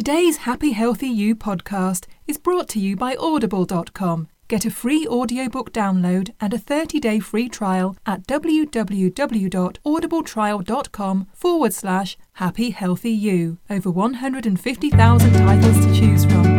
Today's Happy Healthy You podcast is brought to you by Audible.com. Get a free audiobook download and a 30-day free trial at www.audibletrial.com forward slash happy healthy you. Over 150,000 titles to choose from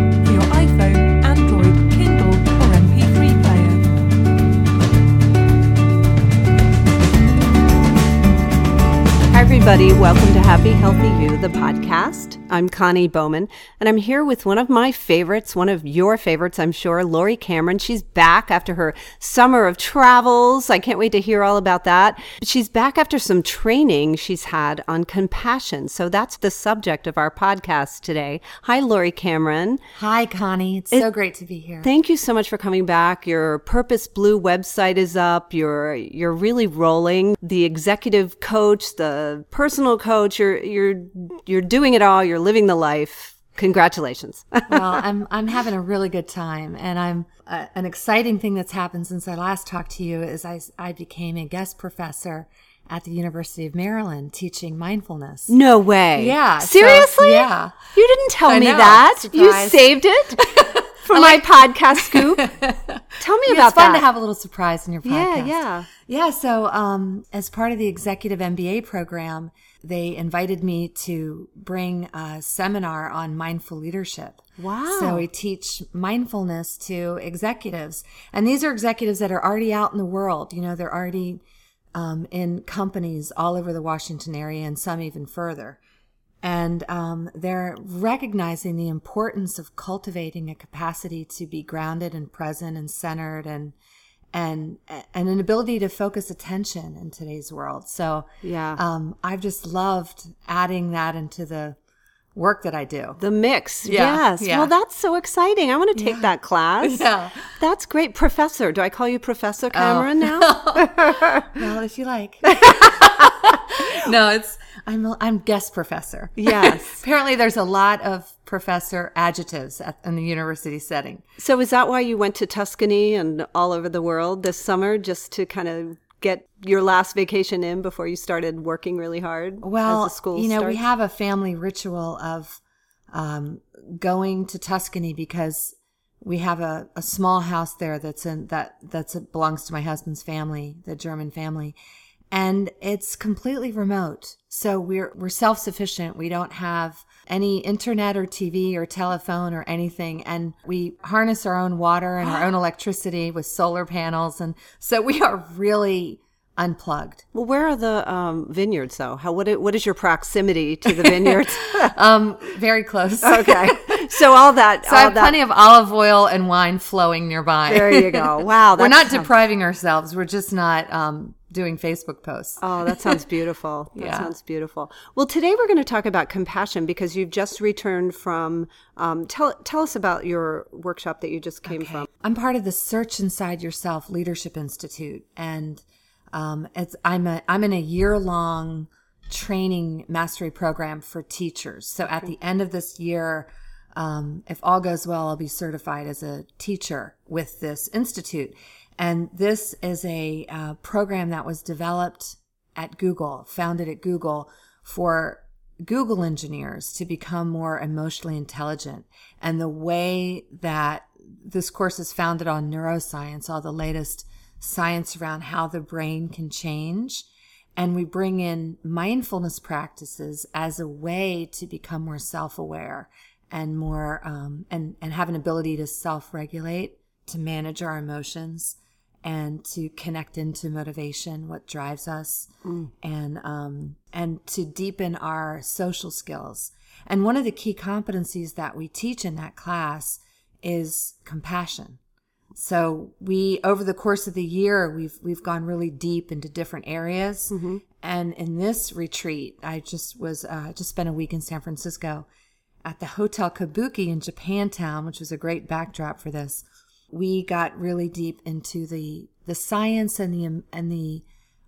everybody. Welcome to Happy Healthy You, the podcast. I'm Connie Bowman, and I'm here with one of my favorites, one of your favorites, I'm sure, Lori Cameron. She's back after her summer of travels. I can't wait to hear all about that. She's back after some training she's had on compassion. So that's the subject of our podcast today. Hi, Lori Cameron. Hi, Connie. It's so great to be here. Thank you so much for coming back. Your Purpose Blue website is up. You're you're really rolling. The executive coach, the personal coach, you're you're you're doing it all. You're living the life. Congratulations. well, I'm I'm having a really good time, and I'm uh, an exciting thing that's happened since I last talked to you is I I became a guest professor at the University of Maryland teaching mindfulness. no way. Yeah, so- Seriously? yeah. You didn't tell I me know. that. You saved it for my podcast scoop. Tell me Yeah, about it's fun that. to have a little surprise in your Yeah, podcast. yeah. Yeah, so um, as part of the executive MBA program, they invited me to bring a seminar on mindful leadership. Wow. So we teach mindfulness to executives. And these are executives that are already out in the world. You know, they're already um, in companies all over the Washington area and some even further. And um, they're recognizing the importance of cultivating a capacity to be grounded and present and centered and and and an ability to focus attention in today's world. So Yeah. um, I've just loved adding that into the work that I do. The mix. Yeah, yes. yeah. Well, that's so exciting. I want to take that class. Yeah. That's great. Professor. Do I call you Professor Cameron now? Well, if you like. no, it's I'm a, I'm guest professor. Yes. Apparently, there's a lot of professor adjectives at, in the university setting. So is that why you went to Tuscany and all over the world this summer just to kind of get your last vacation in before you started working really hard? Well, as school you know, we have a family ritual of um, going to Tuscany because we have a, a small house there that's in that that's belongs to my husband's family, the German family, and it's completely remote. So we're we're self sufficient. We don't have any internet or TV or telephone or anything, and we harness our own water and our own electricity with solar panels, and so we are really unplugged. Well, where are the um, vineyards though? How what what is your proximity to the vineyards? Um, very close. okay. So all that So I have that plenty of olive oil and wine flowing nearby. There you go. Wow, We're not sounds- depriving ourselves. We're just not um, doing Facebook posts. Oh, that sounds beautiful. That Yeah. sounds beautiful. Well, today we're going to talk about compassion because you've just returned from. Um, tell tell us about your workshop that you just came from. I'm part of the Search Inside Yourself Leadership Institute, and um, it's I'm a I'm in a year long training mastery program for teachers. So at the end of this year, um, if all goes well, I'll be certified as a teacher with this institute. And this is a uh, program that was developed at Google, founded at Google for Google engineers to become more emotionally intelligent. And the way that this course is founded on neuroscience, all the latest science around how the brain can change. And we bring in mindfulness practices as a way to become more self aware and more, um, and, and have an ability to self regulate, to manage our emotions and to connect into motivation, what drives us, and um, and to deepen our social skills. And one of the key competencies that we teach in that class is compassion. So we over the course of the year we've we've gone really deep into different areas. And in this retreat, I just was uh, just spent a week in San Francisco at the Hotel Kabuki in Japantown, which was a great backdrop for this. We got really deep into the the science and the and the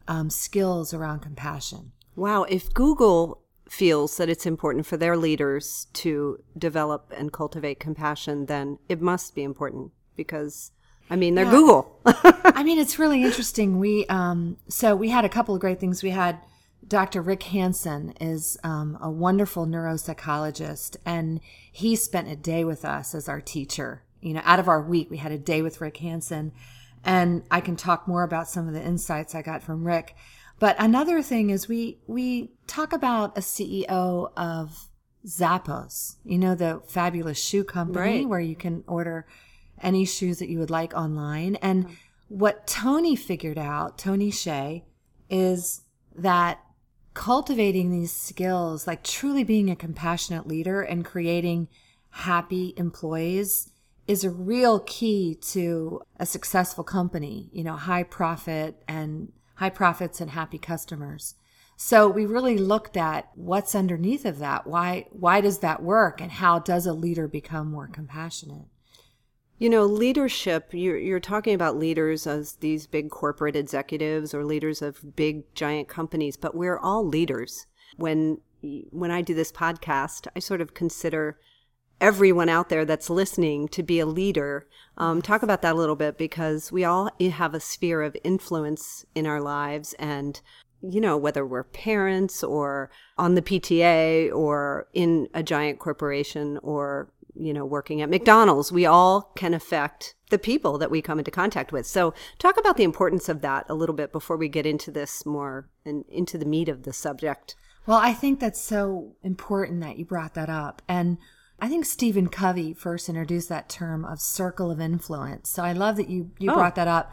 um, skills around compassion. Wow, if Google feels that it's important for their leaders to develop and cultivate compassion, then it must be important because I mean they're Yeah. Google. I mean, it's really interesting. We um, so we had a couple of great things. We had Dr. Rick Hanson is um, a wonderful neuropsychologist, and he spent a day with us as our teacher. You know, out of our week, we had a day with Rick Hanson, and I can talk more about some of the insights I got from Rick. But another thing is we we talk about a CEO of Zappos, you know, the fabulous shoe company Right. where you can order any shoes that you would like online. And mm-hmm. what Tony figured out, Tony Hsieh, is that cultivating these skills, like truly being a compassionate leader and creating happy employees, is a real key to a successful company, you know, high profit and high profits and happy customers. So we really looked at what's underneath of that. Why why does that work and how does a leader become more compassionate? You know, leadership, you're, you're talking about leaders as these big corporate executives or leaders of big giant companies, but we're all leaders. When, when I do this podcast, I sort of consider everyone out there that's listening to be a leader. Um, talk about that a little bit because we all have a sphere of influence in our lives and you know, whether we're parents or on the PTA or in a giant corporation or, you know, working at McDonald's, we all can affect the people that we come into contact with. So, talk about the importance of that a little bit before we get into this more and into the meat of the subject. Well, I think that's so important that you brought that up. And I think Stephen Covey first introduced that term of circle of influence. So I love that you, you Oh. brought that up.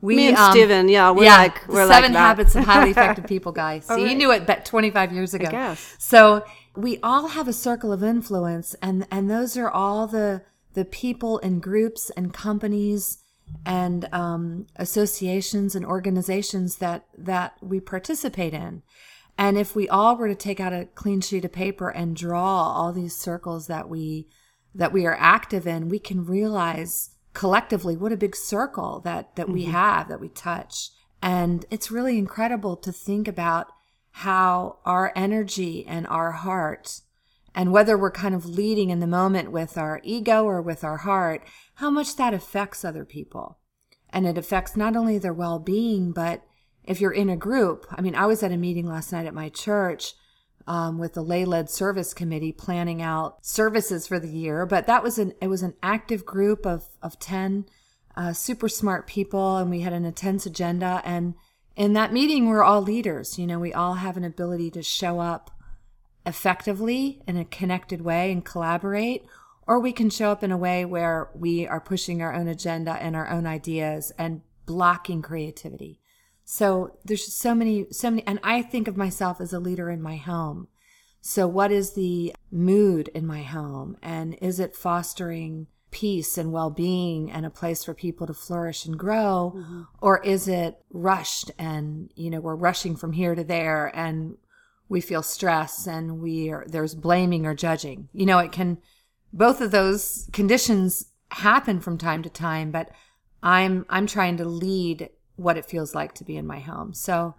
We, Me and um, Stephen, yeah, we're yeah, like- we're like seven that. habits of highly effective people guys. So All you knew it bet 25 years ago. guess. So we all have a circle of influence and, and those are all the, the people and groups and companies and um, associations and organizations that that we participate in. And if we all were to take out a clean sheet of paper and draw all these circles that we that we are active in, we can realize collectively what a big circle that that we mm-hmm. have that we touch. And it's really incredible to think about how our energy and our heart and whether we're kind of leading in the moment with our ego or with our heart, how much that affects other people. And it affects not only their well being, but if you're in a group. I mean, I was at a meeting last night at my church um, with the lay led service committee planning out services for the year, but that was an, it was an active group of, of 10 uh, super smart people and we had an intense agenda. And in that meeting, we're all leaders. You know, we all have an ability to show up effectively in a connected way and collaborate, or we can show up in a way where we are pushing our own agenda and our own ideas and blocking creativity. So there's just so many, so many, and I think of myself as a leader in my home. So what is the mood in my home? And is it fostering peace and well-being and a place for people to flourish and grow? Mm-hmm. Or is it rushed and, you know, we're rushing from here to there and we feel stress and we are, there's blaming or judging. You know, it can, both of those conditions happen from time to time, but I'm, I'm trying to lead what it feels like to be in my home. So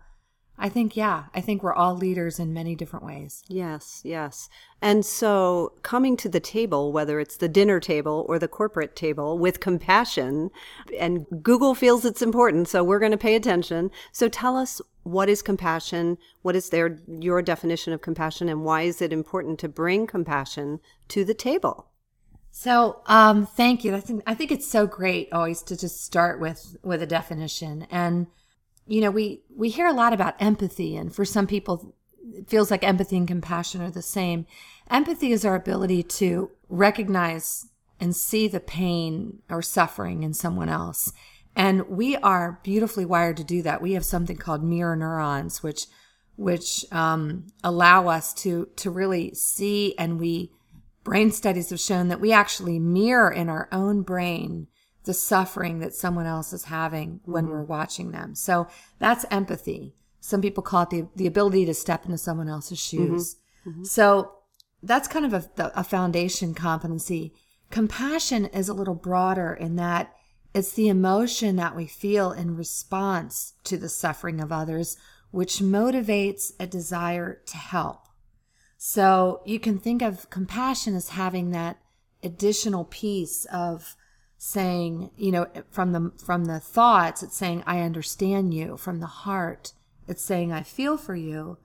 I think, yeah, I think we're all leaders in many different ways. Yes, yes. And so coming to the table, whether it's the dinner table or the corporate table with compassion, and Google feels it's important, so we're going to pay attention. So tell us what is compassion? What is their your definition of compassion and why is it important to bring compassion to the table? So, um, thank you. Think I think it's so great always to just start with with a definition. And you know, we we hear a lot about empathy, and for some people, it feels like empathy and compassion are the same. Empathy is our ability to recognize and see the pain or suffering in someone else. And we are beautifully wired to do that. We have something called mirror neurons, which which um, allow us to to really see and we brain studies have shown that we actually mirror in our own brain the suffering that someone else is having when mm-hmm. we're watching them. So that's empathy. Some people call it the, the ability to step into someone else's mm-hmm. Mm-hmm. shoes. So that's kind of a, a foundation competency. Compassion is a little broader in that it's the emotion that we feel in response to the suffering of others, which motivates a desire to help. So you can think of compassion as having that additional piece of saying, you know, from the from the thoughts, it's saying I understand you. From the heart, it's saying I feel for you.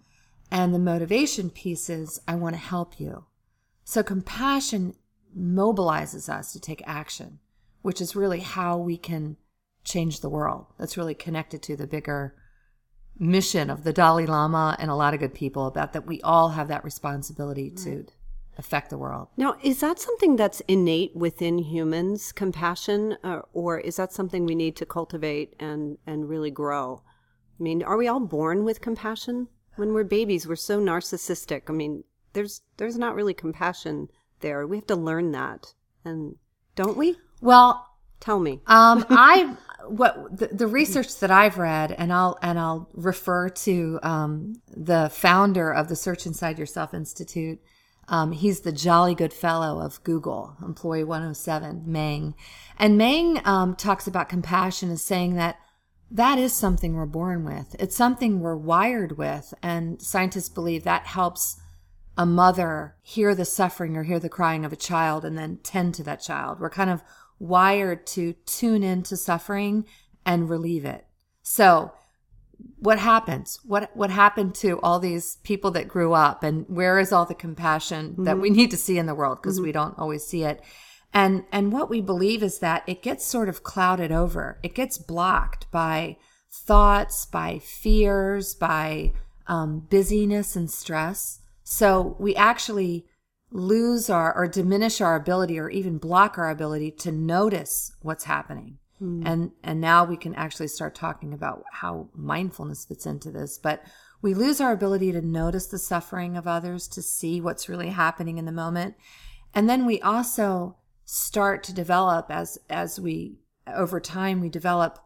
And the motivation piece is I want to help you. So compassion mobilizes us to take action, which is really how we can change the world. That's really connected to the bigger mission of the Dalai Lama and a lot of good people about that we all have that responsibility to affect the world. Now, is that something that's innate within humans, compassion, uh, or is that something we need to cultivate and, and really grow? I mean, are we all born with compassion? When we're babies, we're so narcissistic. I mean, there's there's not really compassion there. We have to learn that, and don't we? Well, Tell me. um, I what the, the research that I've read, and I'll and I'll refer to um, the founder of the Search Inside Yourself Institute. Um, he's the jolly good fellow of Google, employee 107, Meng. And Meng um, talks about compassion as saying that that is something we're born with. It's something we're wired with. And scientists believe that helps a mother hear the suffering or hear the crying of a child and then tend to that child. We're kind of wired to tune into suffering and relieve it. So what happens? What what happened to all these people that grew up and where is all the compassion that we need to see in the world because we don't always see it. And and what we believe is that it gets sort of clouded over. It gets blocked by thoughts, by fears, by um, busyness and stress. So we actually lose our or diminish our ability or even block our ability to notice what's happening. Hmm. And and now we can actually start talking about how mindfulness fits into this, but we lose our ability to notice the suffering of others, to see what's really happening in the moment. And then we also start to develop as as we over time we develop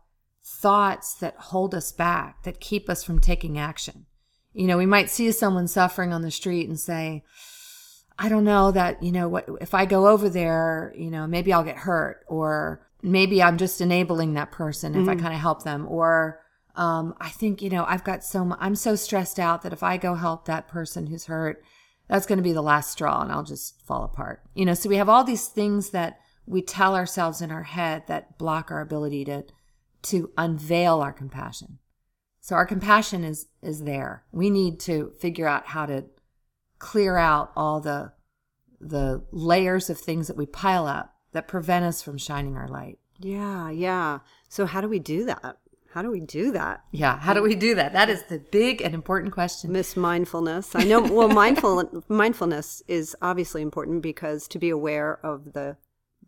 thoughts that hold us back, that keep us from taking action. You know, we might see someone suffering on the street and say, I don't know that, you know, what if I go over there, you know, maybe I'll get hurt or maybe I'm just enabling that person if I kind of help them or um, I think, you know, I've got so mu- I'm so stressed out that if I go help that person who's hurt, that's going to be the last straw and I'll just fall apart. You know, so we have all these things that we tell ourselves in our head that block our ability to to unveil our compassion. So our compassion is is there. We need to figure out how to clear out all the the layers of things that we pile up that prevent us from shining our light. Yeah, yeah. So how do we do that? How do we do that? Yeah, how do we do that? That is the big and important question. Miss mindfulness. I know. Well, mindful mindfulness is obviously important because to be aware of the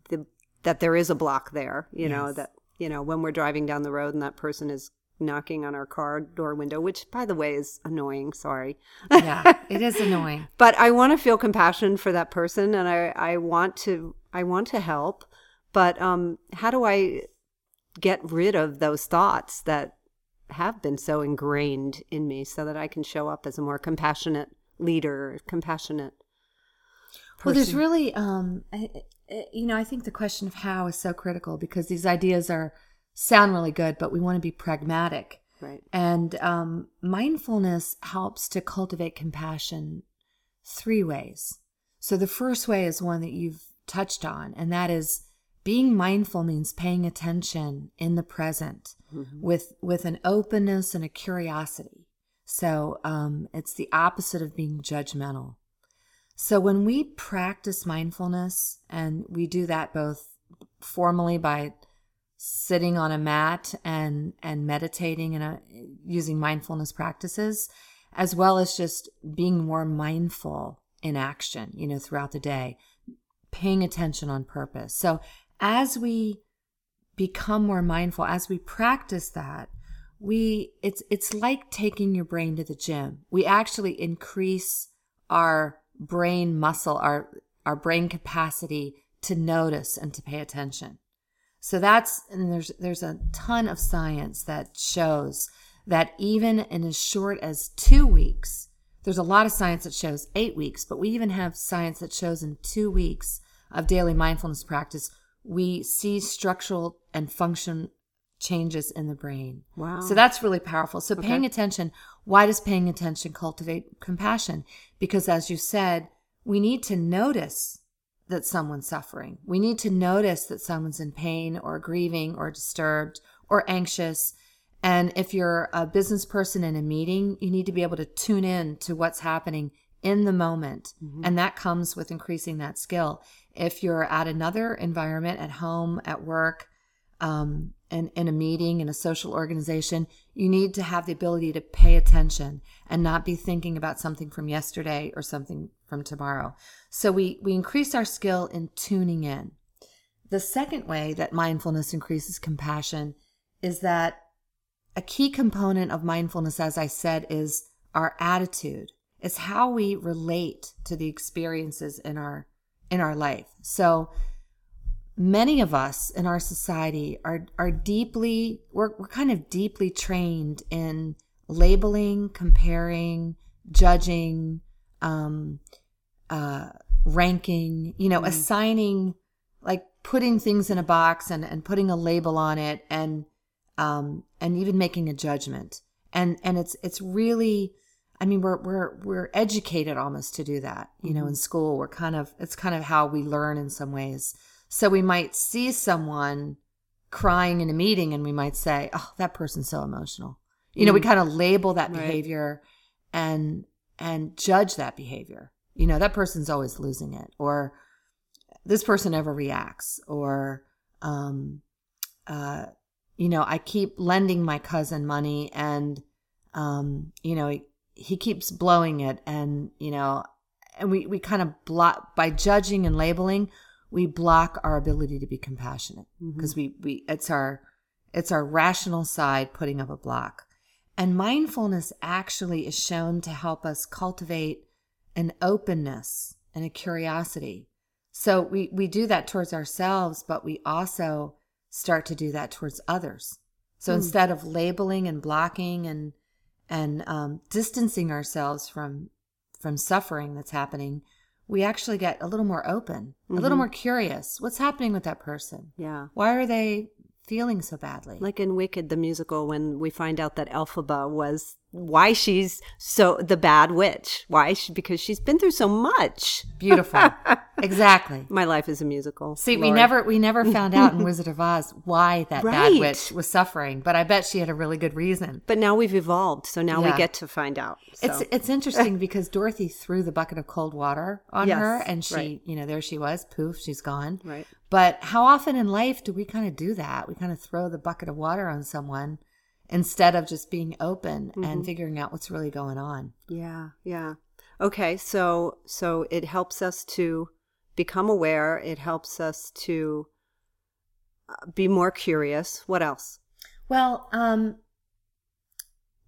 the that there is a block there. You know that you know when we're driving down the road and that person is knocking on our car door window, which by the way is annoying. Sorry, yeah, it is annoying. but I want to feel compassion for that person, and I I want to I want to help. But um, how do I get rid of those thoughts that have been so ingrained in me so that I can show up as a more compassionate leader, compassionate Well, there's really, um, you know, I think the question of how is so critical because these ideas are sound really good, but we want to be pragmatic. right. And um, mindfulness helps to cultivate compassion three ways. So the first way is one that you've touched on, and that is being mindful means paying attention in the present with with an openness and a curiosity. So um, it's the opposite of being judgmental. So when we practice mindfulness, and we do that both formally by sitting on a mat and and meditating and uh, using mindfulness practices as well as just being more mindful in action you know throughout the day paying attention on purpose. So as we become more mindful as we practice that we it's it's like taking your brain to the gym. We actually increase our brain muscle our our brain capacity to notice and to pay attention so that's and there's there's a ton of science that shows that even in as short as 2 weeks there's a lot of science that shows 8 weeks but we even have science that shows in 2 weeks of daily mindfulness practice we see structural and function changes in the brain. Wow. So that's really powerful. So paying attention, why does paying attention cultivate compassion? Because as you said, we need to notice that someone's suffering. We need to notice that someone's in pain or grieving or disturbed or anxious. And if you're a business person in a meeting, you need to be able to tune in to what's happening in the moment. And that comes with increasing that skill. If you're at another environment, at home, at work, um, in, in a meeting, in a social organization, you need to have the ability to pay attention and not be thinking about something from yesterday or something from tomorrow. So we, we increase our skill in tuning in. The second way that mindfulness increases compassion is that a key component of mindfulness, as I said, is our attitude. It's how we relate to the experiences in our in our life. So many of us in our society are are deeply we're we're kind of deeply trained in labeling, comparing, judging, um, uh, ranking, you know, assigning, like putting things in a box and, and putting a label on it and um, and even making a judgment. And and it's it's really I mean we're we're we're educated almost to do that. You know, in school we're kind of it's kind of how we learn in some ways. So we might see someone crying in a meeting and we might say, "Oh, that person's so emotional." You know, we kind of label that Right. behavior and and judge that behavior. You know, that person's always losing it or this person never reacts or um uh you know, I keep lending my cousin money and um you know, he, he keeps blowing it and you know, and we we kind of block by judging and labeling, we block our ability to be compassionate because we we it's our it's our rational side putting up a block. And mindfulness actually is shown to help us cultivate an openness and a curiosity. So we, we do that towards ourselves, but we also start to do that towards others. So instead of labeling and blocking and and um, distancing ourselves from from suffering that's happening, we actually get a little more open, a little mm-hmm. more curious. What's happening with that person? Yeah. Why are they feeling so badly? Like in Wicked, the musical, when we find out that Elphaba was why she's so the bad witch. Why? She, because she's been through so much. Beautiful. exactly. My life is a musical. See, we never we never found out in Wizard of Oz why that bad witch was suffering, but I bet she had a really good reason. But now we've evolved, so now Yeah. we get to find out. So. It's it's interesting because Dorothy threw the bucket of cold water on Yes, her and she, right. you know, there she was, poof, she's gone. Right. But how often in life do we kind of do that? We kind of throw the bucket of water on someone instead of just being open Mm-hmm. and figuring out what's really going on. Yeah, yeah. Okay, so so it helps us to become aware. It helps us to uh, be more curious. What else? Well, um,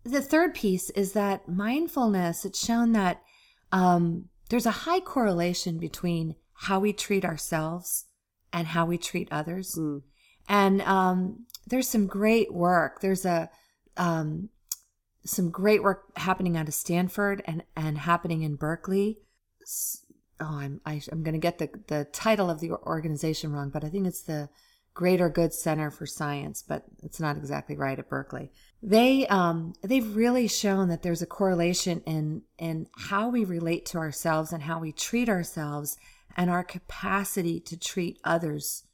the third piece is that mindfulness, it's shown that um, there's a high correlation between how we treat ourselves and how we treat others. Mm. And um, there's some great work. There's a um, some great work happening out of Stanford and, and happening in Berkeley. Oh, I'm I, I'm going to get the the title of the organization wrong, but I think it's the Greater Good Center for Science, but it's not exactly right at Berkeley. They um they've really shown that there's a correlation in in how we relate to ourselves and how we treat ourselves and our capacity to treat others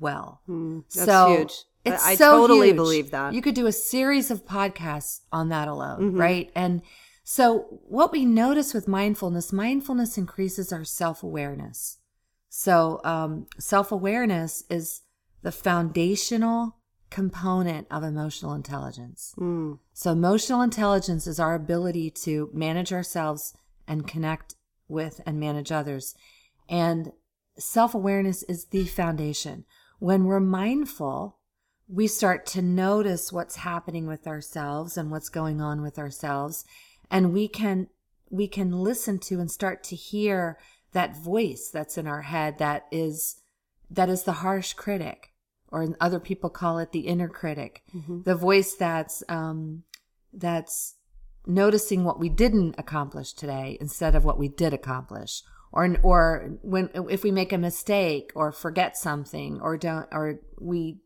well. Mm, that's so huge. I- It's I so totally huge. believe that. You could do a series of podcasts on that alone, Mhm. right? And so what we notice with mindfulness, mindfulness increases our self-awareness. So um, self-awareness is the foundational component of emotional intelligence. Mm, So emotional intelligence is our ability to manage ourselves and connect with and manage others. And self-awareness is the foundation. When we're mindful, we start to notice what's happening with ourselves and what's going on with ourselves. And we can we can listen to and start to hear that voice that's in our head that is that is the harsh critic or other people call it the inner critic. Mhm. the voice that's um that's noticing what we didn't accomplish today instead of what we did accomplish or or when if we make a mistake or forget something or don't or we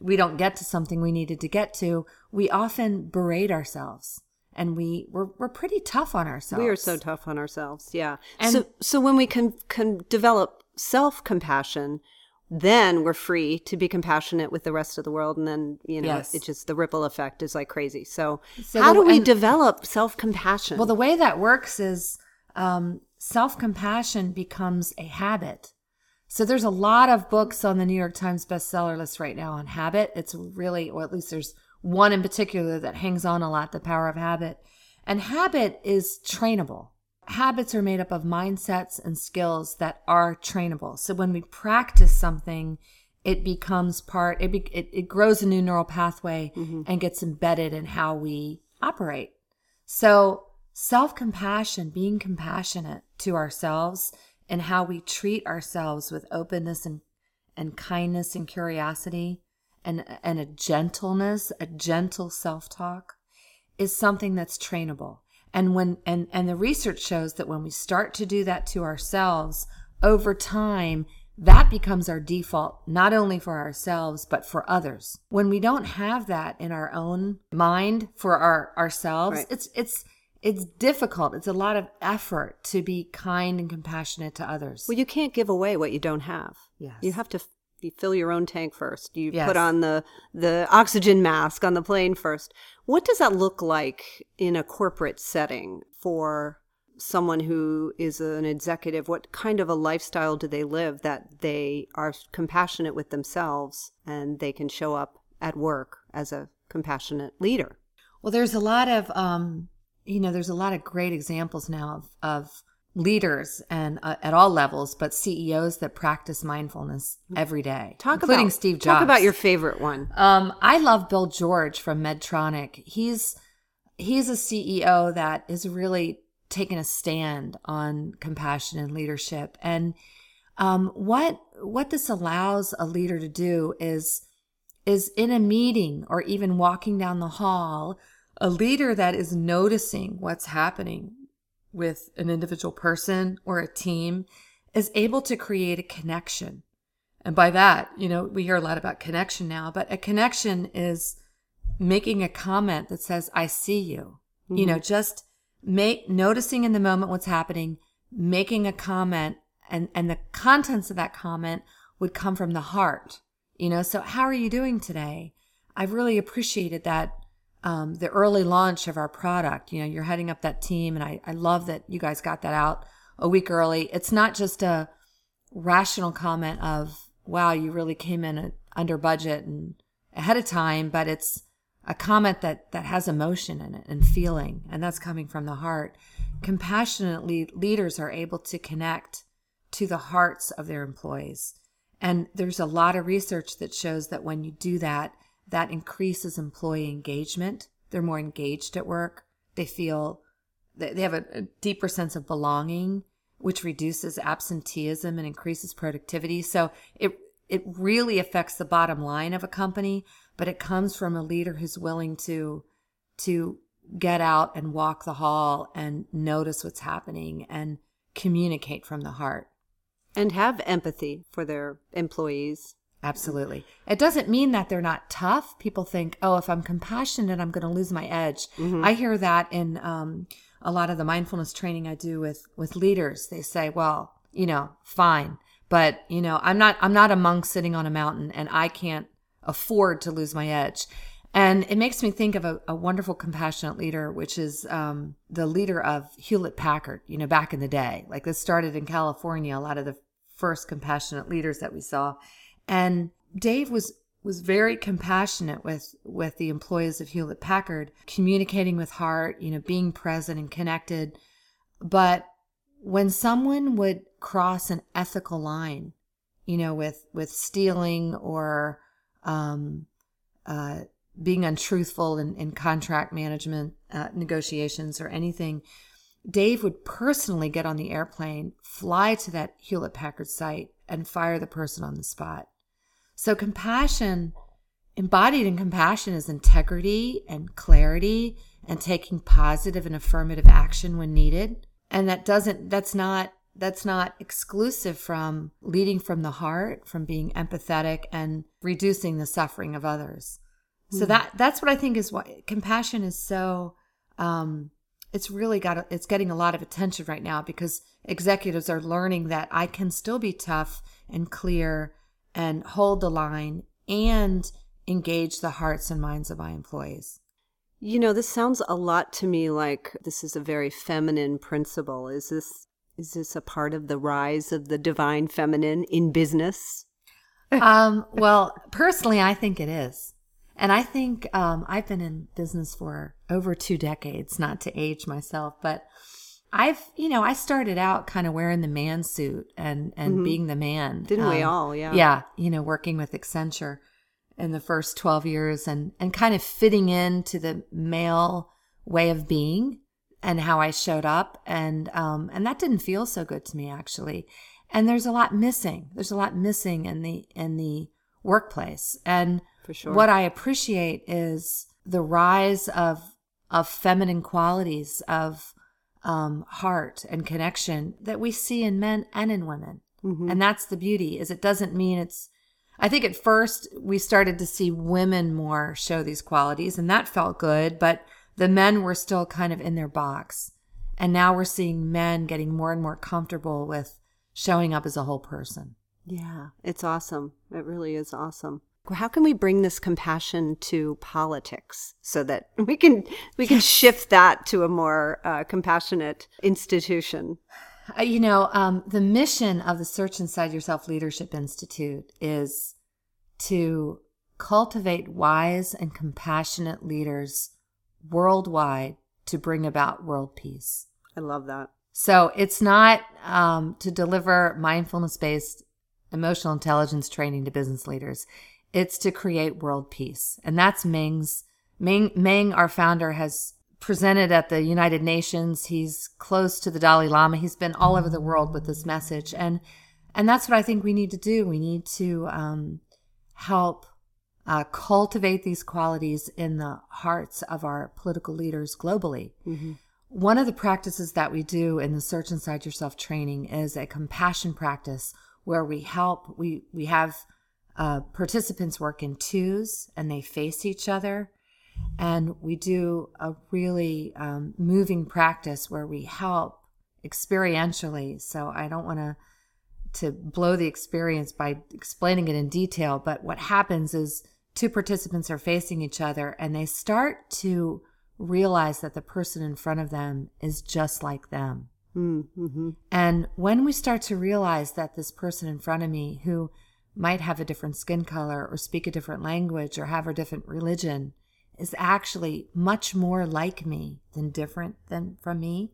we don't get to something we needed to get to we often berate ourselves and we we're, we're pretty tough on ourselves We are so tough on ourselves. Yeah. And- so so when we can can develop self compassion, then we're free to be compassionate with the rest of the world and then you know Yes. it just the ripple effect is like crazy so, So how the- do we and- develop self-compassion Well, the way that works is um, self compassion becomes a habit. So there's a lot of books on the New York Times bestseller list right now on habit. It's really, or at least there's one in particular that hangs on a lot, The Power of Habit. And habit is trainable. Habits are made up of mindsets and skills that are trainable. So when we practice something, it becomes part, it, be, it, it grows a new neural pathway mm-hmm. and gets embedded in how we operate. So, self compassion, being compassionate to ourselves and how we treat ourselves with openness and, and kindness and curiosity and, and a gentleness, a gentle self talk is something that's trainable. And when and and the research shows that when we start to do that to ourselves over time, that becomes our default not only for ourselves but for others. When we don't have that in our own mind for our ourselves, Right. it's it's it's difficult. It's a lot of effort to be kind and compassionate to others. well you can't give away what you don't have Yes. you have to f- you fill your own tank first you Yes. put on the the oxygen mask on the plane first what does that look like in a corporate setting for someone who is an executive what kind of a lifestyle do they live that they are compassionate with themselves and they can show up at work as a compassionate leader Well, there's a lot of, um, you know, there's a lot of great examples now of, of leaders and uh, at all levels, but CEOs that practice mindfulness every day, talk including about Steve Jobs. talk about your favorite one Um, I love Bill George from Medtronic. He's he's a CEO that is really taking a stand on compassion and leadership. And um, what what this allows a leader to do is is in a meeting or even walking down the hall, a leader that is noticing what's happening with an individual person or a team is able to create a connection. And by that, you know, we hear a lot about connection now, but a connection is making a comment that says, I see you. You know, mm-hmm. just make noticing in the moment what's happening, making a comment and, and the contents of that comment would come from the heart. You know, so how are you doing today? I've really appreciated that um, the early launch of our product. You know, you're heading up that team, and I, I love that you guys got that out a week early. It's not just a rational comment of, wow, you really came in at, under budget and ahead of time, but it's a comment that, that has emotion in it and feeling, and that's coming from the heart. Compassionately, leaders are able to connect to the hearts of their employees. And there's a lot of research that shows that when you do that, that increases employee engagement. They're more engaged at work. They feel they have a deeper sense of belonging, which reduces absenteeism and increases productivity. So it it really affects the bottom line of a company, but it comes from a leader who's willing to to get out and walk the hall and notice what's happening and communicate from the heart. and have empathy for their employees Absolutely. It doesn't mean that they're not tough. People think, oh, if I'm compassionate, I'm going to lose my edge. I hear that in um, a lot of the mindfulness training I do with with leaders. They say, well, you know, fine, but you know, I'm not I'm not a monk sitting on a mountain, and I can't afford to lose my edge. And it makes me think of a, a wonderful compassionate leader, which is um, the leader of Hewlett Packard. You know, back in the day, like this started in California. A lot of the first compassionate leaders that we saw, and Dave was was very compassionate with with the employees of Hewlett Packard, communicating with heart, you know, being present and connected. But when someone would cross an ethical line, you know, with with stealing or um, uh, being untruthful in, in contract management uh, negotiations or anything, Dave would personally get on the airplane, fly to that Hewlett Packard site, and fire the person on the spot. So, compassion, embodied in compassion, is integrity and clarity and taking positive and affirmative action when needed. And that doesn't, that's not, that's not exclusive from leading from the heart, from being empathetic and reducing the suffering of others. So that that's what I think is why compassion is so um it's really got it's getting a lot of attention right now because executives are learning that I can still be tough and clear and hold the line and engage the hearts and minds of my employees. You know, this sounds a lot to me like this is a very feminine principle. Is this is this a part of the rise of the divine feminine in business? um, well, personally, I think it is. And I think um, I've been in business for over two decades, not to age myself, but I've, you know, I started out kind of wearing the man suit and, and mm-hmm. being the man. Didn't um, we all? Yeah. Yeah. You know, working with Accenture in the first 12 years and, and kind of fitting into the male way of being and how I showed up. And, um, and that didn't feel so good to me actually. And there's a lot missing. There's a lot missing in the, in the workplace. And For sure. what I appreciate is the rise of, of feminine qualities of, um, heart and connection that we see in men and in women. Mm-hmm. And that's the beauty is it doesn't mean it's I think at first we started to see women more show these qualities and that felt good, but the men were still kind of in their box. And now we're seeing men getting more and more comfortable with showing up as a whole person. Yeah, it's awesome. It really is awesome. How can we bring this compassion to politics so that we can we can shift that to a more uh, compassionate institution? Uh, you know, um, the mission of the Search Inside Yourself Leadership Institute is to cultivate wise and compassionate leaders worldwide to bring about world peace. I love that. So it's not um, to deliver mindfulness based emotional intelligence training to business leaders. It's to create world peace. And that's Ming's. Ming, our founder, has presented at the United Nations. He's close to the Dalai Lama. He's been all over the world with this message, and and that's what I think we need to do. We need to um, help uh, cultivate these qualities in the hearts of our political leaders globally. Mm-hmm. One of the practices that we do in the Search Inside Yourself training is a compassion practice where we help. We we have uh, participants work in twos and they face each other and we do a really um, moving practice where we help experientially. So I don't want to to blow the experience by explaining it in detail, but what happens is two participants are facing each other and they start to realize that the person in front of them is just like them. Mm-hmm. And when we start to realize that this person in front of me who might have a different skin color or speak a different language or have a different religion is actually much more like me than different than from me,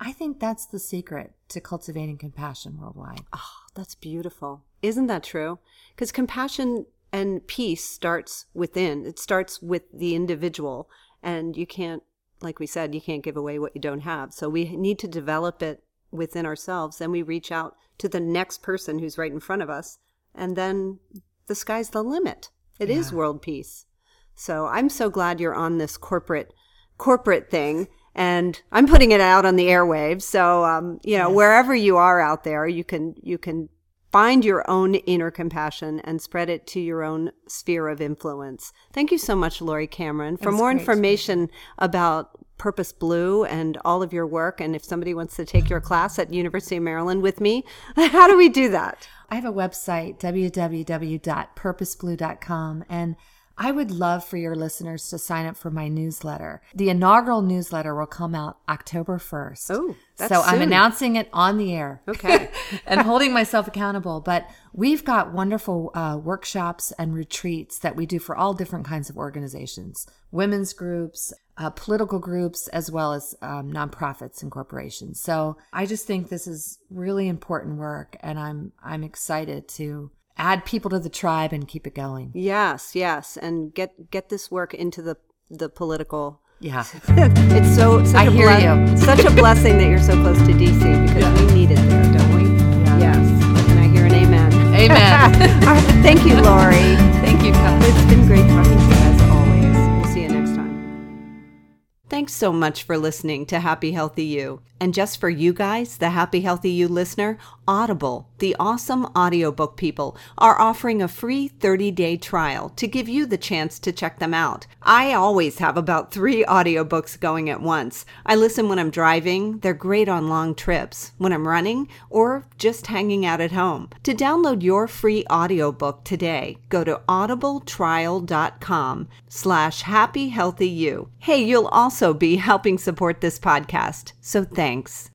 I think that's the secret to cultivating compassion worldwide. Oh, that's beautiful. Isn't that true? Because compassion and peace starts within. It starts with the individual and you can't like we said, you can't give away what you don't have. So we need to develop it within ourselves. Then we reach out to the next person who's right in front of us. And then the sky's the limit. It yeah. is world peace. So I'm so glad you're on this corporate corporate thing and I'm putting it out on the airwaves. So um, you know, yes. wherever you are out there, you can you can find your own inner compassion and spread it to your own sphere of influence. Thank you so much, Lori Cameron. For more information about Purpose Blue and all of your work, and if somebody wants to take your class at University of Maryland with me, how do we do that? I have a website, www.purposeblue.com, and I would love for your listeners to sign up for my newsletter. The inaugural newsletter will come out October 1st. Oh, so soon. I'm announcing it on the air. Okay. and holding myself accountable. But we've got wonderful uh, workshops and retreats that we do for all different kinds of organizations women's groups, uh, political groups, as well as um, nonprofits and corporations. So I just think this is really important work, and I'm I'm excited to add people to the tribe and keep it going. Yes, yes, and get get this work into the the political. Yeah, it's so. Such I a hear ble- you. such a blessing that you're so close to DC because yeah. we need it there, don't we? Yeah. Yes, and I hear an amen. Amen. Thank you, Lori. Thank you, Kyle. It's been great talking Thanks so much for listening to Happy Healthy You. And just for you guys, the Happy Healthy You listener, Audible, the awesome audiobook people, are offering a free 30 day trial to give you the chance to check them out. I always have about three audiobooks going at once. I listen when I'm driving, they're great on long trips, when I'm running, or just hanging out at home. To download your free audiobook today, go to audibletrial.com slash happyhealthyu. Hey, you'll also be helping support this podcast, so thanks.